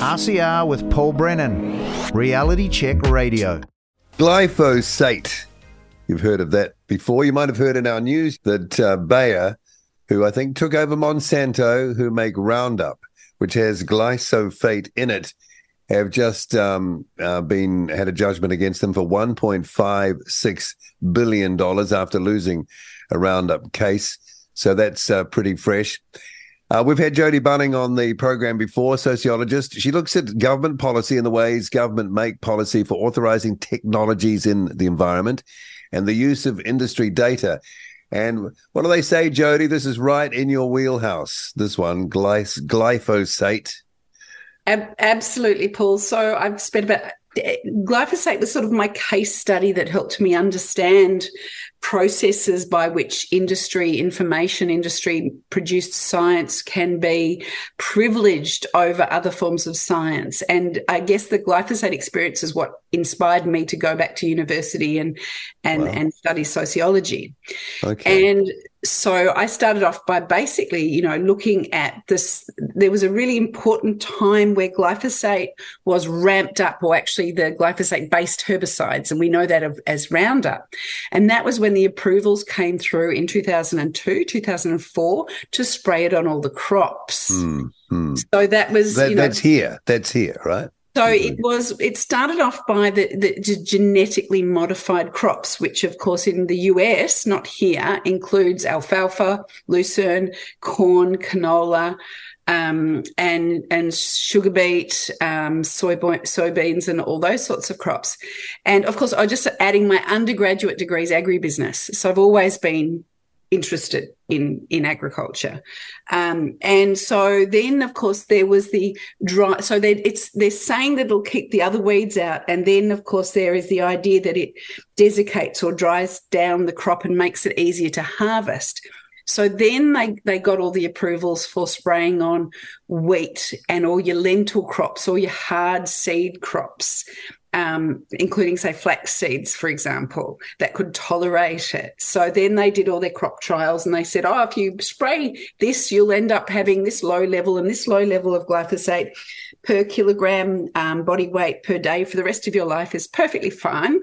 RCR with Paul Brennan, Reality Check Radio. Glyphosate. You've heard of that before. You might have heard in our news that uh, Bayer, who I think took over Monsanto, who make Roundup, which has glyphosate in it, have just um, uh, been had a judgment against them for 1.56 billion dollars after losing a Roundup case. So that's uh, pretty fresh. Uh, we've had Jodie Bruning on the program before, sociologist. She looks at government policy and the ways government make policy for authorizing technologies in the environment and the use of industry data. And what do they say, Jody? This is right in your wheelhouse. This one, glyphosate. absolutely, Paul. So I've spent about glyphosate was sort of my case study that helped me understand processes by which industry, information industry produced science can be privileged over other forms of science. And I guess the glyphosate experience is what inspired me to go back to university and and wow. and study sociology. Okay. And so I started off by basically, you know, looking at this. There was a really important time where glyphosate was ramped up, or actually the glyphosate based herbicides, and we know that as Roundup. And that was when the approvals came through in 2002, 2004 to spray it on all the crops. Mm, mm. So that was, that, you know, that's here. That's here, right? So it was. It started off by the, the, genetically modified crops, which, of course, in the US, not here, includes alfalfa, lucerne, corn, canola, um, and and sugar beet, um, soy soybeans, and all those sorts of crops. And of course, I just adding my undergraduate degrees agribusiness. So I've always been interested in in agriculture. Um, and so then of course there was the dry so they, it's they're saying that it'll keep the other weeds out and then of course there is the idea that it desiccates or dries down the crop and makes it easier to harvest. So then they, they got all the approvals for spraying on wheat and all your lentil crops, all your hard seed crops um, including, say, flax seeds, for example, that could tolerate it. So then they did all their crop trials and they said, oh, if you spray this, you'll end up having this low level and this low level of glyphosate per kilogram um, body weight per day for the rest of your life is perfectly fine.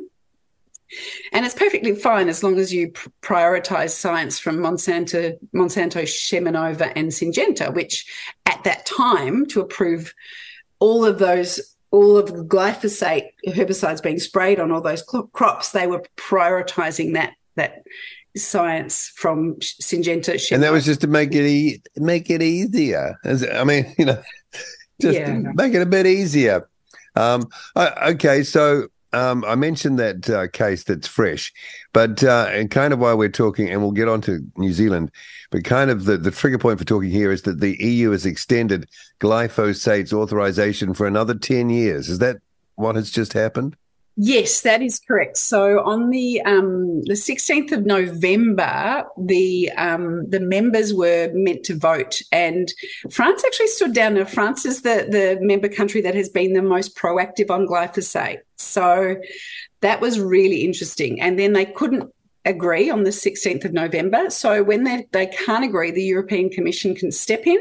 And it's perfectly fine as long as you prioritize science from Monsanto, Monsanto, Cheminova, and Syngenta, which at that time to approve all of those all of the glyphosate herbicides being sprayed on all those crops, they were prioritizing that that science from Syngenta. And that was just to make it e- make it easier. I mean, you know, just yeah. make it a bit easier. Um, okay, so um, I mentioned that uh, case that's fresh, but uh, and kind of why we're talking, and we'll get on to New Zealand, but kind of the, the trigger point for talking here is that the EU has extended glyphosate's authorization for another 10 years. Is that what has just happened? Yes, that is correct. So on the um, the sixteenth of November, the um, the members were meant to vote, and France actually stood down. Now, France is the the member country that has been the most proactive on glyphosate. So that was really interesting. And then they couldn't agree on the 16th of November. So when they, they can't agree, the European Commission can step in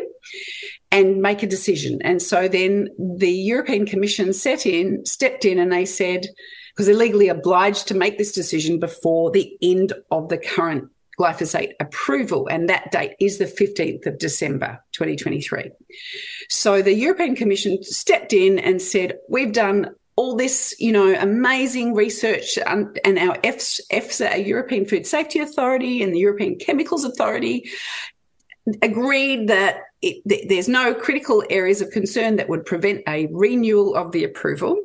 and make a decision. And so then the European Commission set in, stepped in and they said, because they're legally obliged to make this decision before the end of the current glyphosate approval, and that date is the 15th of December 2023. So the European Commission stepped in and said, We've done all this, you know, amazing research and, and our EFSA, our European Food Safety Authority and the European Chemicals Authority agreed that it, th- there's no critical areas of concern that would prevent a renewal of the approval.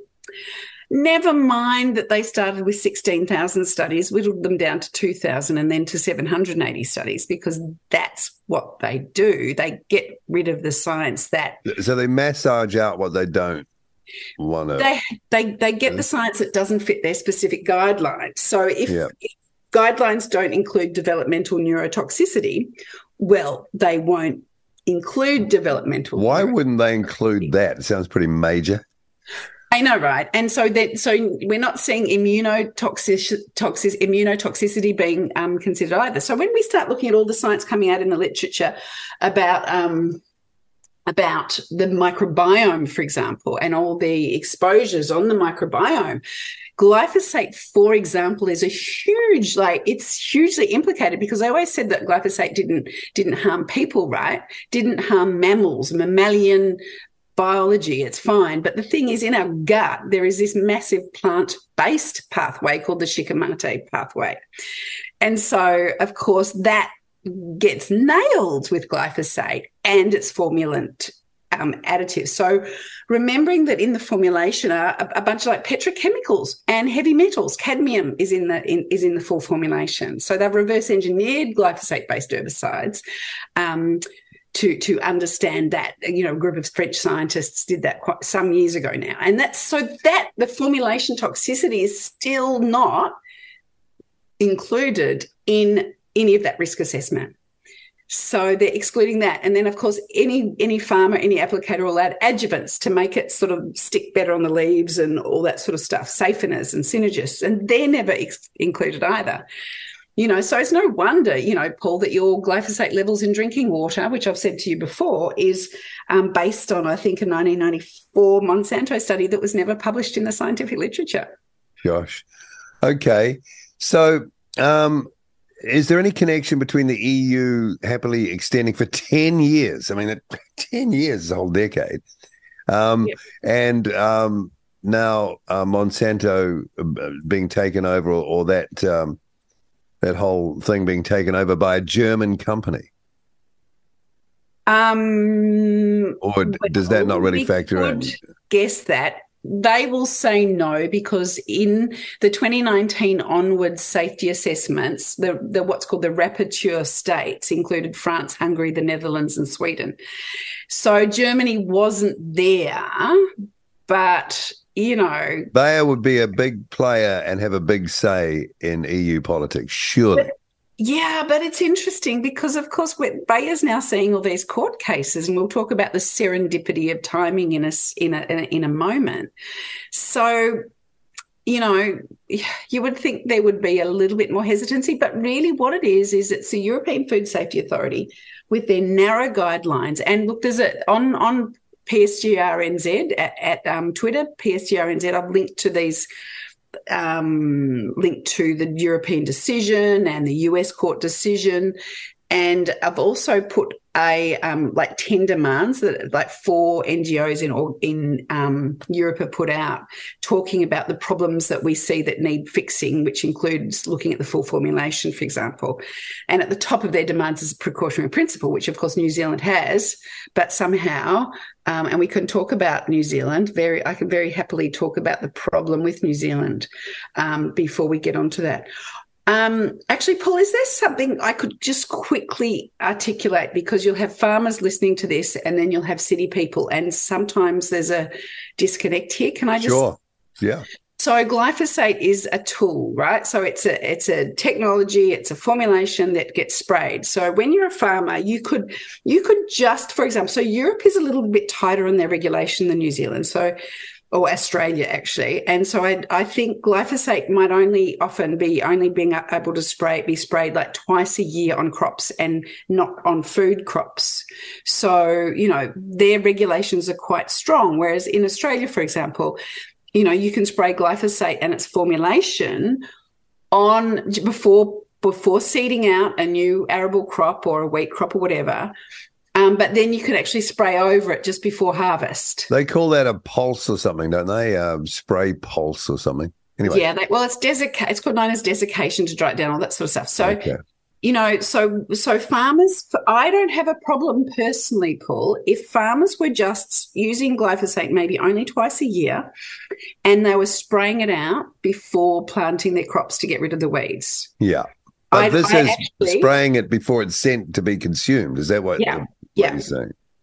Never mind that they started with 16,000 studies, whittled them down to 2,000 and then to 780 studies because that's what they do. They get rid of the science that. So they massage out what they don't want to. They, they, they get the science that doesn't fit their specific guidelines. So if, if guidelines don't include developmental neurotoxicity, well, they won't include developmental. Why wouldn't they include that? It sounds pretty major. I know, right? And so that so we're not seeing immunotoxic, toxic, immunotoxicity being um, considered either. So when we start looking at all the science coming out in the literature about um, about the microbiome, for example, and all the exposures on the microbiome. Glyphosate, for example, is a huge, like it's hugely implicated because I always said that glyphosate didn't didn't harm people, right? Didn't harm mammals, mammalian biology, it's fine. But the thing is, in our gut, there is this massive plant based pathway called the Shikimate pathway. And so, of course, that gets nailed with glyphosate and its formulant um, additives. So, remembering that in the formulation are a, a, bunch of like petrochemicals and heavy metals. Cadmium is in the in, is in the full formulation. So they've reverse engineered glyphosate based herbicides. Um, to to understand that you know a group of french scientists did that quite some years ago now and that's so that the formulation toxicity is still not included in any of that risk assessment. So they're excluding that. And then, of course, any any farmer, any applicator will add adjuvants to make it sort of stick better on the leaves and all that sort of stuff, safeners and synergists, and they're never ex- included either. You know, so it's no wonder, you know, Paul, that your glyphosate levels in drinking water, which I've said to you before, is um, based on, I think, a 1994 Monsanto study that was never published in the scientific literature. Gosh. Okay. So, um, is there any connection between the EU happily extending for 10 years? I mean, 10 years is a whole decade. Um, yep. And um, now uh, Monsanto uh, being taken over, or, or that um, that whole thing being taken over by a German company. Um, or does that not really factor in? Guess that they will say no because in the 2019 onwards safety assessments, the, the what's called the rapporteur states included France, Hungary, the Netherlands, and Sweden. So Germany wasn't there, but you know, Bayer would be a big player and have a big say in EU politics, surely. But, yeah, but it's interesting because, of course, Bayer's now seeing all these court cases, and we'll talk about the serendipity of timing in a in a in a moment. So, you know, you would think there would be a little bit more hesitancy, but really, what it is is it's the European Food Safety Authority with their narrow guidelines. And look, there's a on on PSGRNZ at, at um, Twitter, PSGRNZ. I've linked to these um, linked to the European decision and the US court decision. And I've also put a um, like 10 demands that like four NGOs in in um, Europe have put out, talking about the problems that we see that need fixing, which includes looking at the full formulation, for example. And at the top of their demands is a precautionary principle, which of course New Zealand has, but somehow, um, and we can talk about New Zealand. Very, I can very happily talk about the problem with New Zealand um, before we get onto that. Um, actually, Paul, is there something I could just quickly articulate because you'll have farmers listening to this and then you'll have city people, and sometimes there's a disconnect here. Can I just? Sure. Yeah. So glyphosate is a tool, right? So it's a it's a technology, it's a formulation that gets sprayed. So when you're a farmer, you could you could just, for example, so Europe is a little bit tighter on their regulation than New Zealand. So or Australia actually. And so I, I think glyphosate might only often be only being able to spray be sprayed like twice a year on crops and not on food crops. So, you know, their regulations are quite strong. Whereas in Australia, for example, you know, you can spray glyphosate and its formulation on before before seeding out a new arable crop or a wheat crop or whatever um, but then you could actually spray over it just before harvest. They call that a pulse or something, don't they? Um, spray pulse or something. Anyway. Yeah, they, well, it's desiccation. It's called known as desiccation to dry it down, all that sort of stuff. So, okay. you know, so so farmers. I don't have a problem personally, Paul. If farmers were just using glyphosate maybe only twice a year, and they were spraying it out before planting their crops to get rid of the weeds. Yeah. But I, this I is actually, spraying it before it's sent to be consumed. Is that what? Yeah yeah.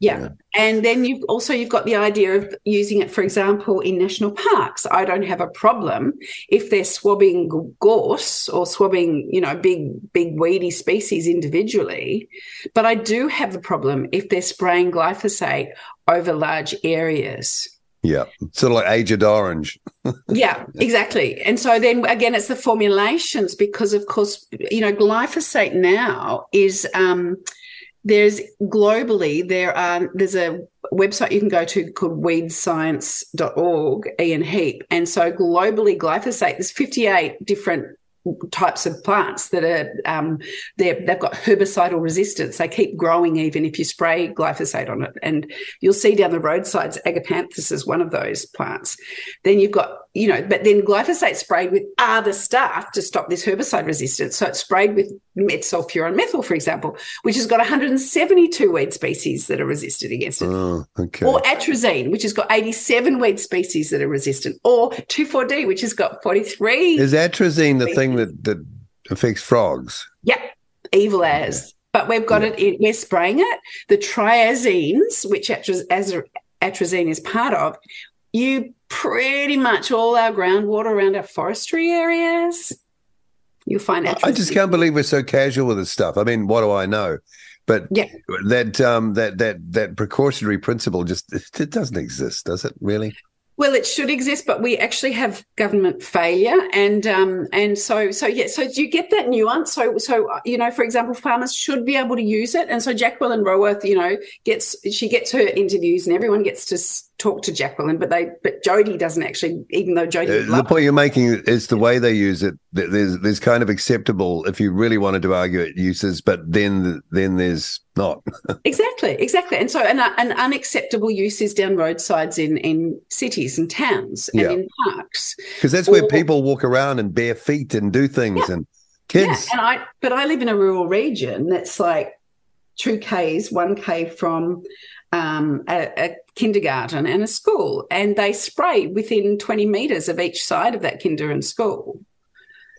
Yeah. yeah. And then you've also you've got the idea of using it, for example, in national parks. I don't have a problem if they're swabbing gorse or swabbing, you know, big, big weedy species individually. But I do have a problem if they're spraying glyphosate over large areas. Yeah, sort of like Agent Orange. yeah, exactly. And so then again, it's the formulations because, of course, you know, glyphosate now is um, there's globally there are there's a website you can go to called weedscience.org ian heap and so globally glyphosate there's 58 different types of plants that are um, they've got herbicidal resistance. They keep growing even if you spray glyphosate on it. And you'll see down the roadsides, agapanthus is one of those plants. Then you've got, you know, but then glyphosate sprayed with other stuff to stop this herbicide resistance. So it's sprayed with metsulfuron methyl, for example, which has got 172 weed species that are resistant against it. Oh, okay. Or atrazine, which has got 87 weed species that are resistant. Or 2,4-D, which has got 43. Is atrazine the thing that, that affects frogs? Yep, evil as. But we've got yeah. it, we're spraying it. The triazines, which atrazine is part of, you pretty much all our groundwater around our forestry areas You'll find atrazine. I just can't believe we're so casual with this stuff. I mean, what do I know? But yeah. that um, that that that precautionary principle just it doesn't exist, does it? Really? Well, it should exist, but we actually have government failure, and um, and so so yeah. So do you get that nuance? So so you know, for example, farmers should be able to use it, and so Jacqueline Rowarth, you know, gets she gets her interviews, and everyone gets to talk to Jacqueline, but they but Jodie doesn't actually, even though Jodie. Uh, the point you're making is the way they use it. There's there's kind of acceptable if you really wanted to argue it uses, but then then there's not. exactly, exactly, and so an, an unacceptable use is down roadsides in in cities and towns and yeah. in parks because that's or, where people walk around and bare feet and do things yeah. and kids. Yeah, and I but I live in a rural region that's like two k's, one k from um, a, a, kindergarten and a school, and they spray within 20 meters of each side of that kinder and school.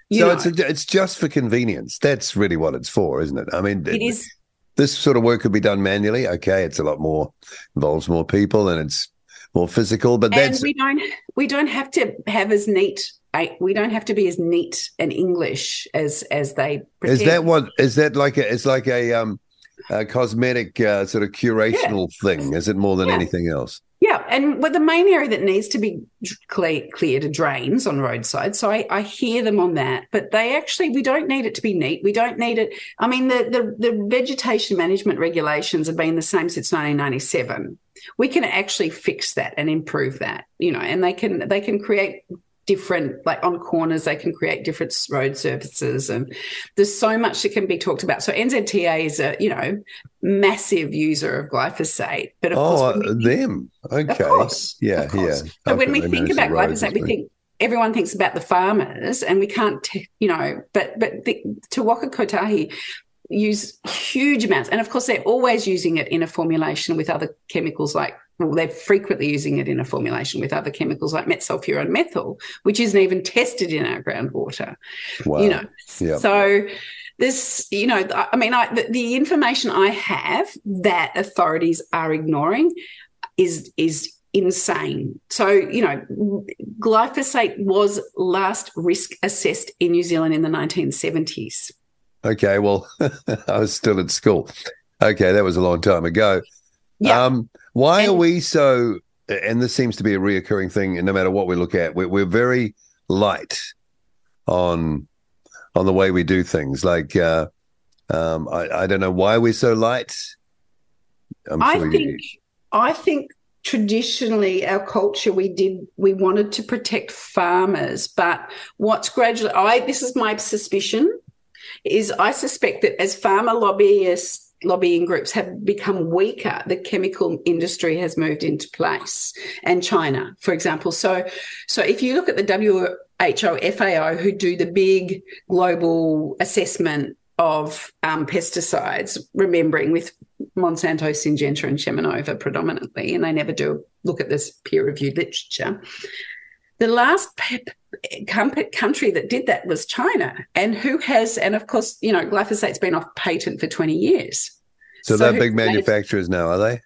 You so know, it's a, it's just for convenience. That's really what it's for, isn't it? I mean, it is. This sort of work could be done manually. Okay, it's a lot more involves more people and it's more physical. But and we don't we don't have to have as neat we don't have to be as neat and English as as they. Pretend. Is that what? Is that like a? It's like a um a cosmetic uh, sort of curational yeah. thing, is it more than yeah. anything else? Yeah, and well, the main area that needs to be clear, cleared are drains on roadside. So I, I, hear them on that, but they actually we don't need it to be neat. We don't need it. I mean, the, the the vegetation management regulations have been the same since 1997. We can actually fix that and improve that, you know, and they can they can create different like on corners they can create different road surfaces and there's so much that can be talked about. So nzta is a you know massive user of glyphosate but of oh course we, them. Okay. of course, yeah of course. yeah so when we think about glyphosate we think everyone thinks about the farmers and we can't t- you know but but the, Te Kotahi use huge amounts and of course they're always using it in a formulation with other chemicals like well, they're frequently using it in a formulation with other chemicals like metsulfuron methyl, which isn't even tested in our groundwater. Wow. You know, yep. so this, you know, I mean, I, the, the information I have that authorities are ignoring is is insane. So, you know, glyphosate was last risk assessed in New Zealand in the 1970s. Okay, well, I was still at school. Okay, that was a long time ago. Yeah. Um, why and, are we so? And this seems to be a reoccurring thing, and no matter what we look at, we're, we're very light on on the way we do things. Like, uh, um, I, I don't know why we're so light. I'm I think you... I think traditionally our culture we did we wanted to protect farmers but what's gradually i this is my suspicion is i suspect that as farmer lobbyists lobbying groups have become weaker, the chemical industry has moved into place, and China, for example. So, so if you look at the WHO, FAO, who do the big global assessment of um, pesticides, remembering with Monsanto, Syngenta, and Cheminova predominantly, and they never do look at this peer-reviewed literature. The last country that did that was China, and who has, and of course, you know, glyphosate's been off patent for 20 years. So, so they're big manufacturers now, are they?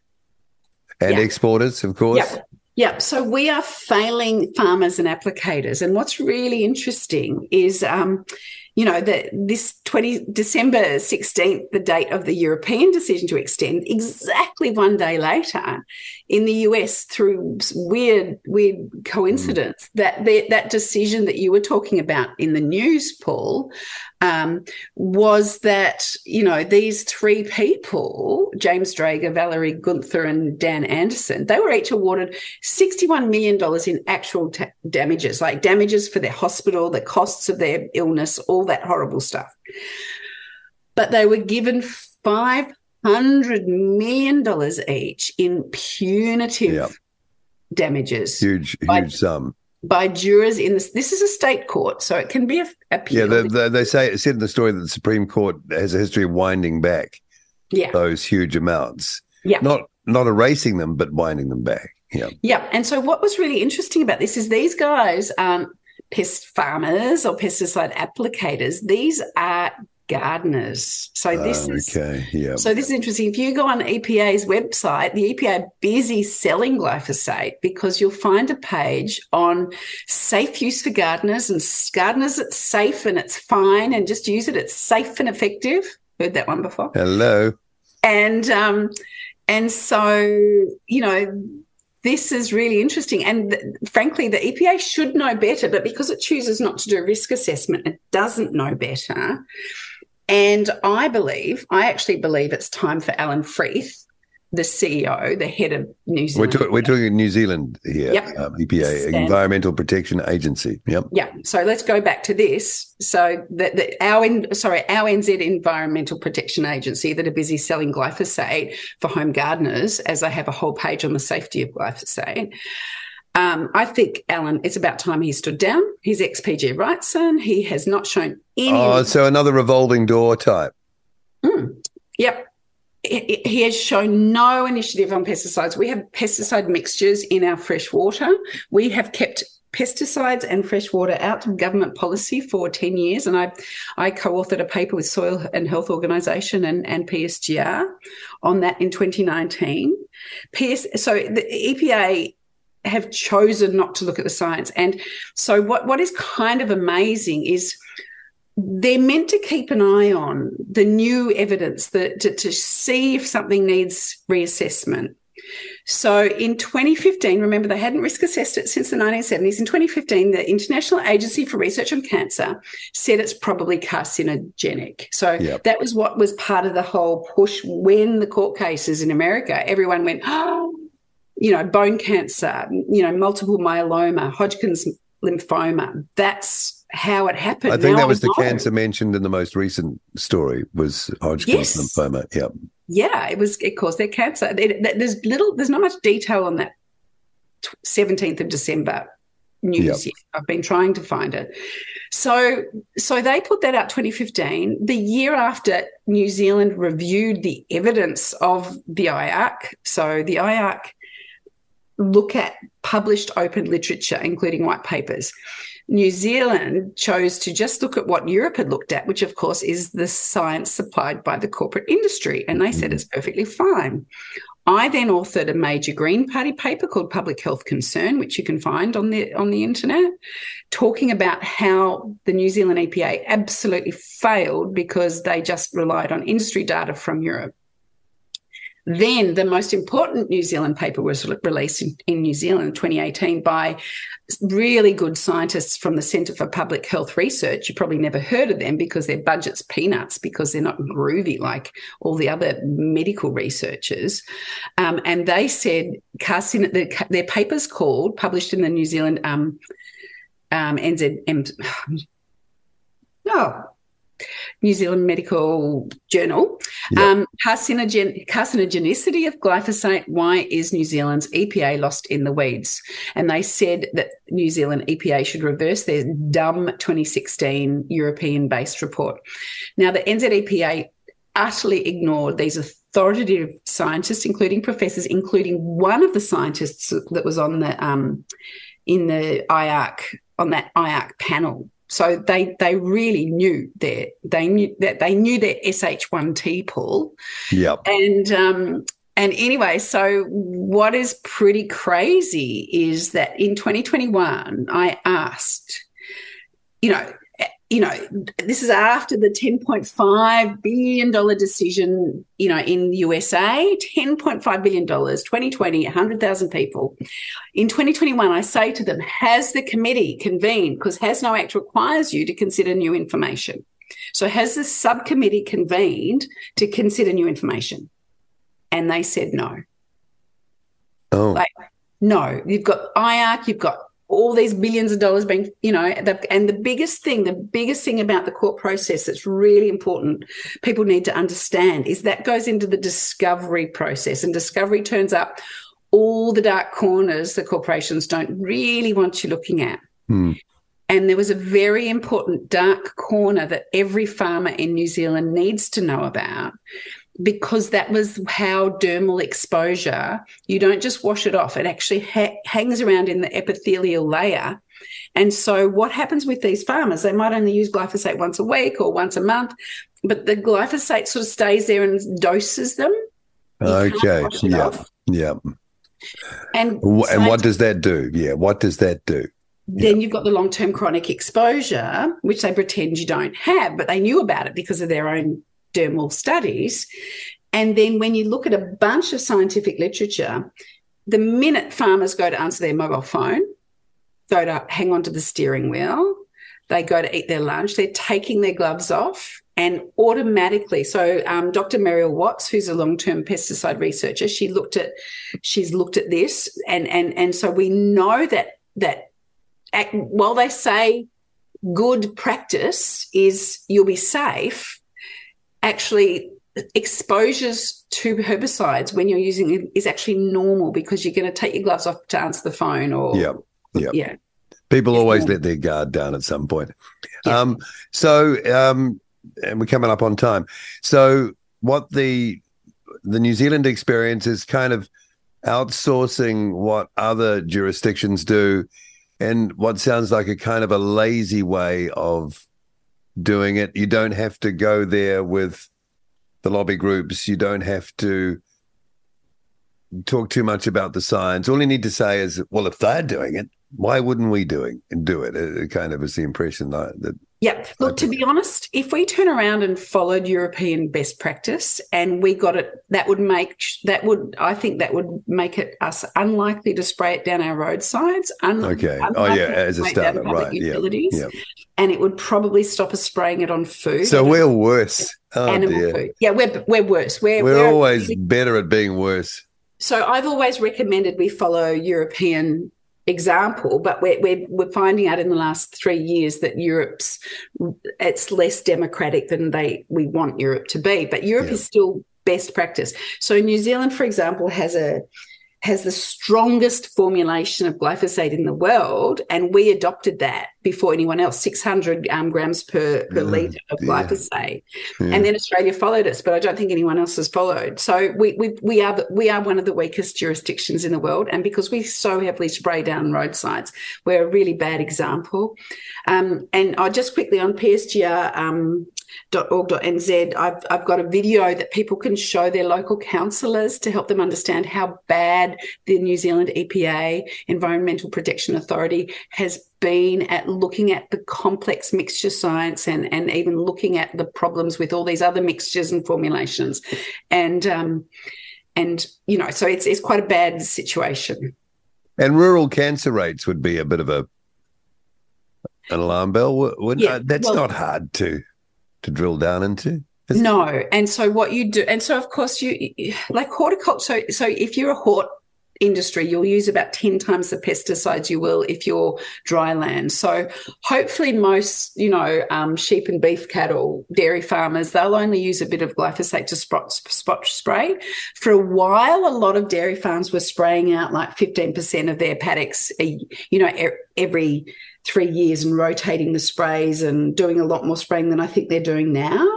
And yeah. exporters, of course. Yeah. Yeah, so we are failing farmers and applicators. And what's really interesting is, um, you know, that this 20 December 16th, the date of the European decision to extend, exactly one day later, in the US through weird, weird coincidence mm. that the, that decision that you were talking about in the news, Paul, um, was that you know these three people, James Draeger, Valorie Gunther, and Dan Anderson, they were each awarded sixty-one million dollars in actual ta- damages, like damages for their hospital, the costs of their illness, all that horrible stuff. But they were given five hundred million dollars each in punitive yep. damages. Huge, by, huge sum. By jurors in this. This is a state court, so it can be a, appealed. Yeah, they, they, they say it said in the story that the Supreme Court has a history of winding back. Yeah. those huge amounts. Yeah, not not erasing them, but winding them back. Yeah, yeah. And so, what was really interesting about this is these guys aren't pest farmers or pesticide applicators. These are gardeners. So this is okay. Yeah. So this is interesting. If you go on EPA's website, the EPA are busy selling glyphosate because you'll find a page on safe use for gardeners and gardeners it's safe and it's fine and just use it. It's safe and effective. Heard that one before. Hello. And um, and so you know this is really interesting. And th- frankly, the EPA should know better, but because it chooses not to do risk assessment, it doesn't know better. And I believe, I actually believe it's time for Allan Freeth, the CEO, the head of New Zealand. We're, talk, we're talking New Zealand here, yep. um, EPA, Environmental Protection Agency. Yep. Yeah. So let's go back to this. So that the, our sorry, our NZ Environmental Protection Agency that are busy selling glyphosate for home gardeners, as they have a whole page on the safety of glyphosate. Um, I think, Allan, it's about time he stood down. He's ex PG Wrightson. He has not shown any. Oh, so another revolving door type. Mm, yep. He has shown no initiative on pesticides. We have pesticide mixtures in our fresh water. We have kept pesticides and fresh water out of government policy for 10 years. And I, I co-authored a paper with Soil and Health Organisation and, and PSGR on that in 2019. PS, so the EPA have chosen not to look at the science. And so what, what is kind of amazing is they're meant to keep an eye on the new evidence that to, to see if something needs reassessment. So in 2015, remember they hadn't risk assessed it since the 1970s. In 2015, the International Agency for Research on Cancer said it's probably carcinogenic. So yep. that was what was part of the whole push when the court cases in America, everyone went, oh, you know, bone cancer, you know, multiple myeloma, Hodgkin's lymphoma. That's how it happened. I think now that was the cancer mentioned in the most recent story was Hodgkin's yes. lymphoma. Yeah. Yeah, it was. It caused their cancer. It, there's little. There's not much detail on that. Seventeenth of December news. Yep. I've been trying to find it. So, so they put that out 2015. The year after New Zealand reviewed the evidence of the IARC. So the IARC look at published open literature, including white papers. New Zealand chose to just look at what Europe had looked at, which of course is the science supplied by the corporate industry. And they said mm-hmm. it's perfectly fine. I then authored a major Green Party paper called Public Health Concern, which you can find on the on the internet, talking about how the New Zealand EPA absolutely failed because they just relied on industry data from Europe. Then the most important New Zealand paper was released in, in, New Zealand in 2018 by really good scientists from the Centre for Public Health Research. You probably never heard of them because their budget's peanuts because they're not groovy like all the other medical researchers. Um, and they said carcin- the, their paper's called, published in the New Zealand um, um, NZM. No, New Zealand Medical Journal. Yep. Um, carcinogen- carcinogenicity of glyphosate. Why is New Zealand's EPA lost in the weeds? And they said that New Zealand EPA should reverse their dumb 2016 European based report. Now, the NZEPA utterly ignored these authoritative scientists, including professors, including one of the scientists that was on the um, in the IARC on that IARC panel so they they really knew their they knew that they knew their SH1T pool. Yeah. And um and anyway, so what is pretty crazy is that in 2021, I asked, you know, you know, this is after the $10.5 billion decision, you know, in the USA, $10.5 billion, 2020, 100,000 people. In 2021, I say to them, has the committee convened? Because HSNO Act requires you to consider new information. So has the subcommittee convened to consider new information? And they said no. Oh. Like, no, you've got IARC, you've got all these billions of dollars being, you know, and the biggest thing, the biggest thing about the court process that's really important, people need to understand is that goes into the discovery process, and discovery turns up all the dark corners the corporations don't really want you looking at. Hmm. And there was a very important dark corner that every farmer in New Zealand needs to know about because that was how dermal exposure, you don't just wash it off, it actually ha- hangs around in the epithelial layer. And so, what happens with these farmers? They might only use glyphosate once a week or once a month, but the glyphosate sort of stays there and doses them. okay. Yeah. Yeah. And, and what does that do? Yeah. What does that do? Then you've got the long term chronic exposure, which they pretend you don't have, but they knew about it because of their own dermal studies. And then when you look at a bunch of scientific literature, the minute farmers go to answer their mobile phone, go to hang on to the steering wheel, they go to eat their lunch, they're taking their gloves off and automatically so um, dr Meriel Watts who's a long-term pesticide researcher she looked at she's looked at this and and and so we know that that while they say good practice is you'll be safe actually exposures to herbicides when you're using it is actually normal because you're going to take your gloves off to answer the phone or yeah yeah. Yeah. People always let their guard down at some point. Yeah. um so um and we're coming up on time. So what the the new zealand experience is kind of outsourcing what other jurisdictions do and what sounds like a kind of a lazy way of doing it. You don't have to go there with the lobby groups. You don't have to talk too much about the science. All you need to say is, well, if they're doing it, why wouldn't we doing and do it? It kind of is the impression that. that yeah. Look, to be honest, if we turn around and followed European best practice and we got it, that would make that would I think that would make it us unlikely to spray it down our roadsides. Un- okay. Oh yeah, as a startup, right? Utilities, yeah. And it would probably stop us spraying it on food. So we're worse. Oh, animal dear. food. Yeah, we're we're worse. We're we're, we're always better at being worse. So I've always recommended we follow European example, but we're, we're, we're finding out in the last three years that Europe's it's less democratic than they we want Europe to be. But Europe yeah. is still best practice. So New Zealand, for example, has a has the strongest formulation of glyphosate in the world, and we adopted that before anyone else 600 um, grams per, per mm, litre of glyphosate. Yeah. And then Australia followed us, but I don't think anyone else has followed. So we, we, we, are we are one of the weakest jurisdictions in the world. And because we so heavily spray down roadsides, we're a really bad example. Um, and I just quickly on PSGR. Um, .org.nz, I've, I've got a video that people can show their local councillors to help them understand how bad the New Zealand EPA, Environmental Protection Authority, has been at looking at the complex mixture science and, and even looking at the problems with all these other mixtures and formulations. And, um, and you know, so it's, it's quite a bad situation. And rural cancer rates would be a bit of a an alarm bell. Wouldn't yeah, that's well, not hard to to drill down into? No, and so what you do, and so of course you like horticulture. So, so if you're a hort industry, you'll use about 10 times the pesticides you will if you're dry land. So hopefully most, you know, um, sheep and beef cattle, dairy farmers, they'll only use a bit of glyphosate to spot, spot spray. For a while, a lot of dairy farms were spraying out like 15% of their paddocks, you know, every three years and rotating the sprays and doing a lot more spraying than I think they're doing now.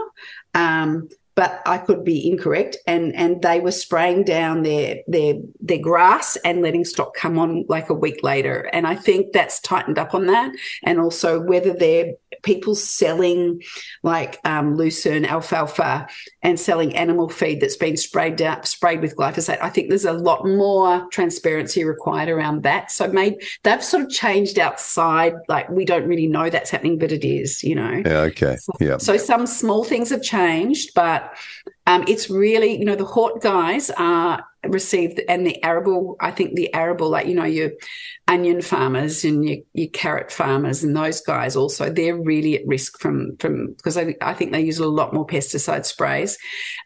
Um, but I could be incorrect. And and they were spraying down their their their grass and letting stock come on like a week later. And I think that's tightened up on that. And also whether they're people selling like um, lucerne alfalfa and selling animal feed that's been sprayed down, sprayed with glyphosate. I think there's a lot more transparency required around that. So maybe they've sort of changed outside. Like we don't really know that's happening, but it is. You know. Yeah. Okay. So, yeah. So some small things have changed, but um, it's really, you know, the Hort guys are received and the arable, I think the arable, like, you know, your onion farmers and your, your carrot farmers and those guys also, they're really at risk from, from, because I, I think they use a lot more pesticide sprays.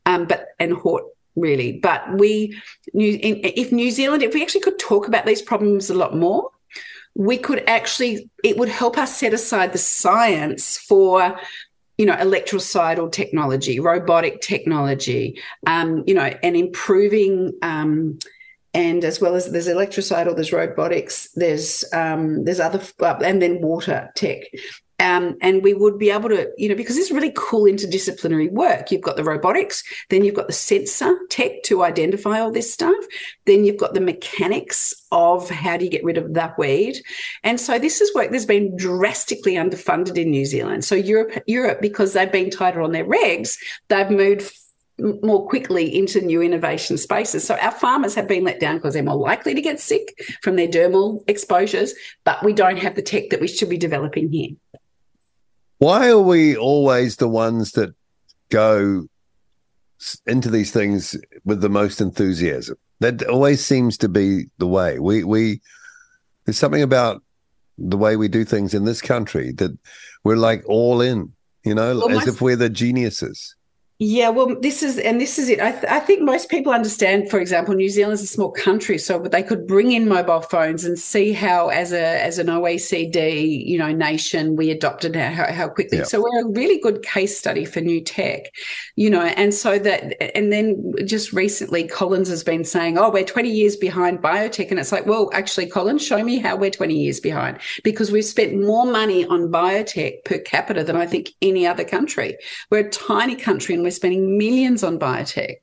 Um, but, and Hort really, but we, if New Zealand, if we actually could talk about these problems a lot more, we could actually, it would help us set aside the science for you know, electrocidal technology, robotic technology, um, you know, and improving. Um, and as well as there's electrocidal, there's robotics, there's um, there's other, and then water tech. Um, and we would be able to, you know, because it's really cool interdisciplinary work. You've got the robotics, then you've got the sensor tech to identify all this stuff. Then you've got the mechanics of how do you get rid of that weed. And so this is work that's been drastically underfunded in New Zealand. So Europe, Europe, because they've been tighter on their regs, they've moved more quickly into new innovation spaces. So our farmers have been let down because they're more likely to get sick from their dermal exposures, but we don't have the tech that we should be developing here. Why are we always the ones that go into these things with the most enthusiasm? That always seems to be the way. We we there's something about the way we do things in this country that we're like all in, you know, well, as my- if we're the geniuses. Yeah, well, this is, and this is it. I, th- I, think most people understand, for example, New Zealand is a small country, so they could bring in mobile phones and see how, as a as an OECD, you know, nation, we adopted how, how quickly. Yeah. So we're a really good case study for new tech, you know, and so that, and then just recently, Collins has been saying, oh, we're 20 years behind biotech, and it's like, well, actually, Collins, show me how we're 20 years behind because we've spent more money on biotech per capita than I think any other country. We're a tiny country, and we're we're spending millions on biotech.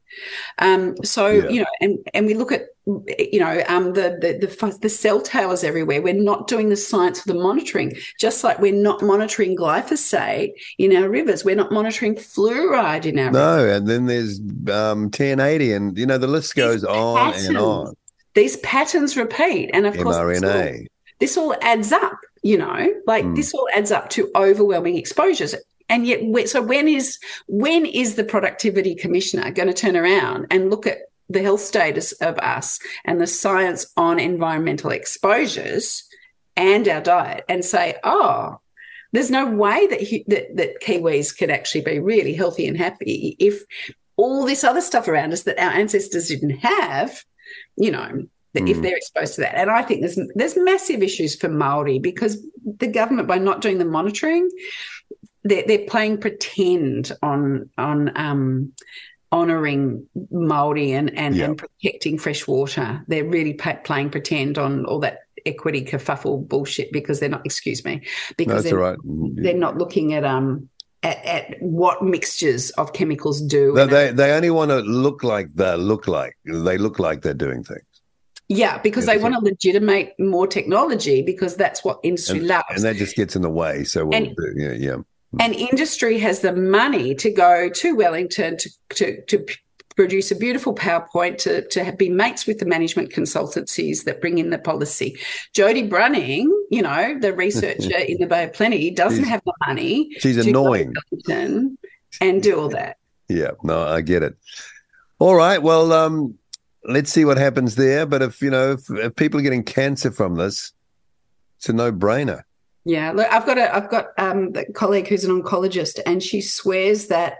Um, so yeah. you know, and and we look at you know um, the, the the the cell towers everywhere. We're not doing the science for the monitoring, just like we're not monitoring glyphosate in our rivers. We're not monitoring fluoride in our no. Rivers. And then there's um, 1080, and you know the list goes These on patterns, and on. These patterns repeat, and of course, mRNA. This all, this all adds up. You know, like mm. this all adds up to overwhelming exposures and yet so when is when is the productivity commissioner going to turn around and look at the health status of us and the science on environmental exposures and our diet and say oh there's no way that, that that kiwis could actually be really healthy and happy if all this other stuff around us that our ancestors didn't have you know mm. if they're exposed to that and i think there's there's massive issues for maori because the government by not doing the monitoring they're, they're playing pretend on on um, honouring Maori and and, yeah. and, protecting fresh water. They're really pa- playing pretend on all that equity kerfuffle bullshit because they're not. Excuse me, because That's they're, right. they're not looking at um at, at, what mixtures of chemicals do. No, they they only want to look like they look like they look like they're doing things. Yeah, because yeah, they want to legitimate more technology because that's what industry and, loves, and that just gets in the way. So we'll and, do, yeah, yeah. And industry has the money to go to Wellington to, to, to produce a beautiful PowerPoint to, to be mates with the management consultancies that bring in the policy. Jodie Bruning, you know, the researcher in the Bay of Plenty, doesn't she's, have the money. She's annoying. and do all that. Yeah, no, I get it. All right. Well, um, let's see what happens there. But if you know, if, if people are getting cancer from this, it's a no-brainer. Yeah, look, I've got a I've got um, a colleague who's an oncologist, and she swears that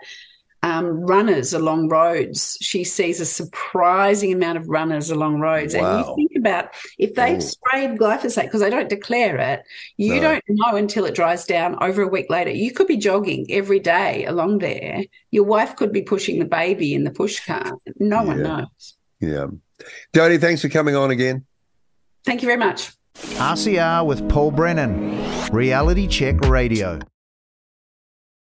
um, runners along roads, she sees a surprising amount of runners along roads. Wow. And you think about if they've Ooh. sprayed glyphosate because they don't declare it, you no. don't know until it dries down. Over a week later, you could be jogging every day along there. Your wife could be pushing the baby in the push car. No yeah. one knows. Yeah, Jodie, thanks for coming on again. Thank you very much. RCR with Paul Brennan, Reality Check Radio.